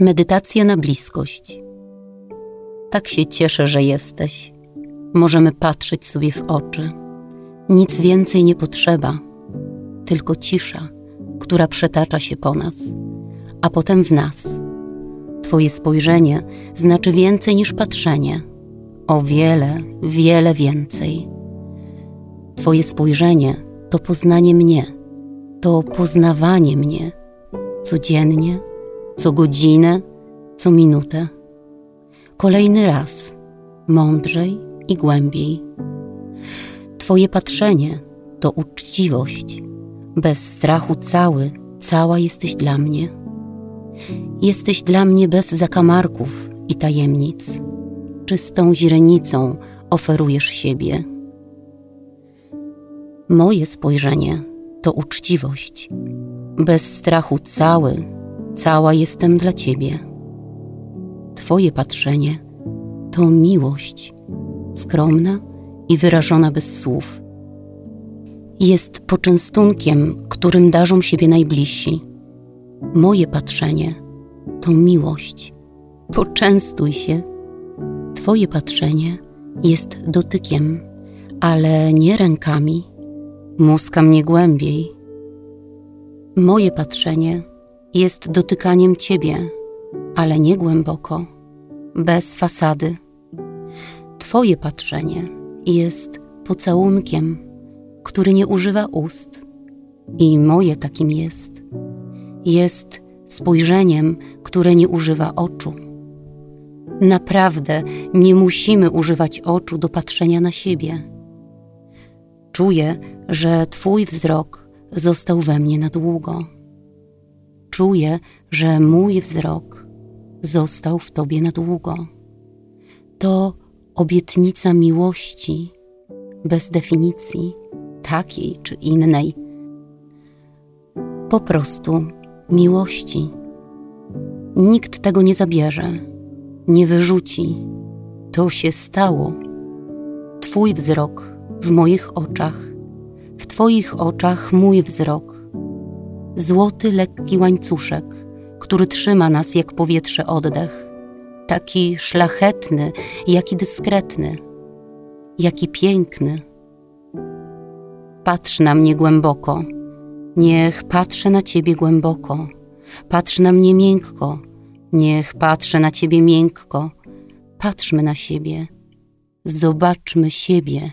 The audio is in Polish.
Medytacja na bliskość. Tak się cieszę, że jesteś. Możemy patrzeć sobie w oczy. Nic więcej nie potrzeba, tylko cisza, która przetacza się po nas, a potem w nas. Twoje spojrzenie znaczy więcej niż patrzenie, o wiele, wiele więcej. Twoje spojrzenie to poznanie mnie, to poznawanie mnie codziennie co godzinę, co minutę. Kolejny raz, mądrzej i głębiej. Twoje patrzenie to uczciwość. Bez strachu cały, cała jesteś dla mnie. Jesteś dla mnie bez zakamarków i tajemnic. Czystą źrenicą oferujesz siebie. Moje spojrzenie to uczciwość. Bez strachu cały, cała jestem dla Ciebie. Twoje patrzenie to miłość, skromna i wyrażona bez słów. Jest poczęstunkiem, którym darzą siebie najbliżsi. Moje patrzenie to miłość. Poczęstuj się. Twoje patrzenie jest dotykiem, ale nie rękami. Muska mnie głębiej. Moje patrzenie jest dotykaniem Ciebie, ale nie głęboko, bez fasady. Twoje patrzenie jest pocałunkiem, który nie używa ust, i moje takim jest. Jest spojrzeniem, które nie używa oczu. Naprawdę nie musimy używać oczu do patrzenia na siebie. Czuję, że Twój wzrok został we mnie na długo czuję, że mój wzrok został w Tobie na długo. To obietnica miłości bez definicji, takiej czy innej. Po prostu miłości. Nikt tego nie zabierze, nie wyrzuci. To się stało. Twój wzrok w moich oczach, w Twoich oczach mój wzrok złoty, lekki łańcuszek, który trzyma nas jak powietrze oddech. Taki szlachetny, jaki dyskretny, jaki piękny. Patrz na mnie głęboko, niech patrzę na ciebie głęboko. Patrz na mnie miękko, niech patrzę na ciebie miękko. Patrzmy na siebie, zobaczmy siebie.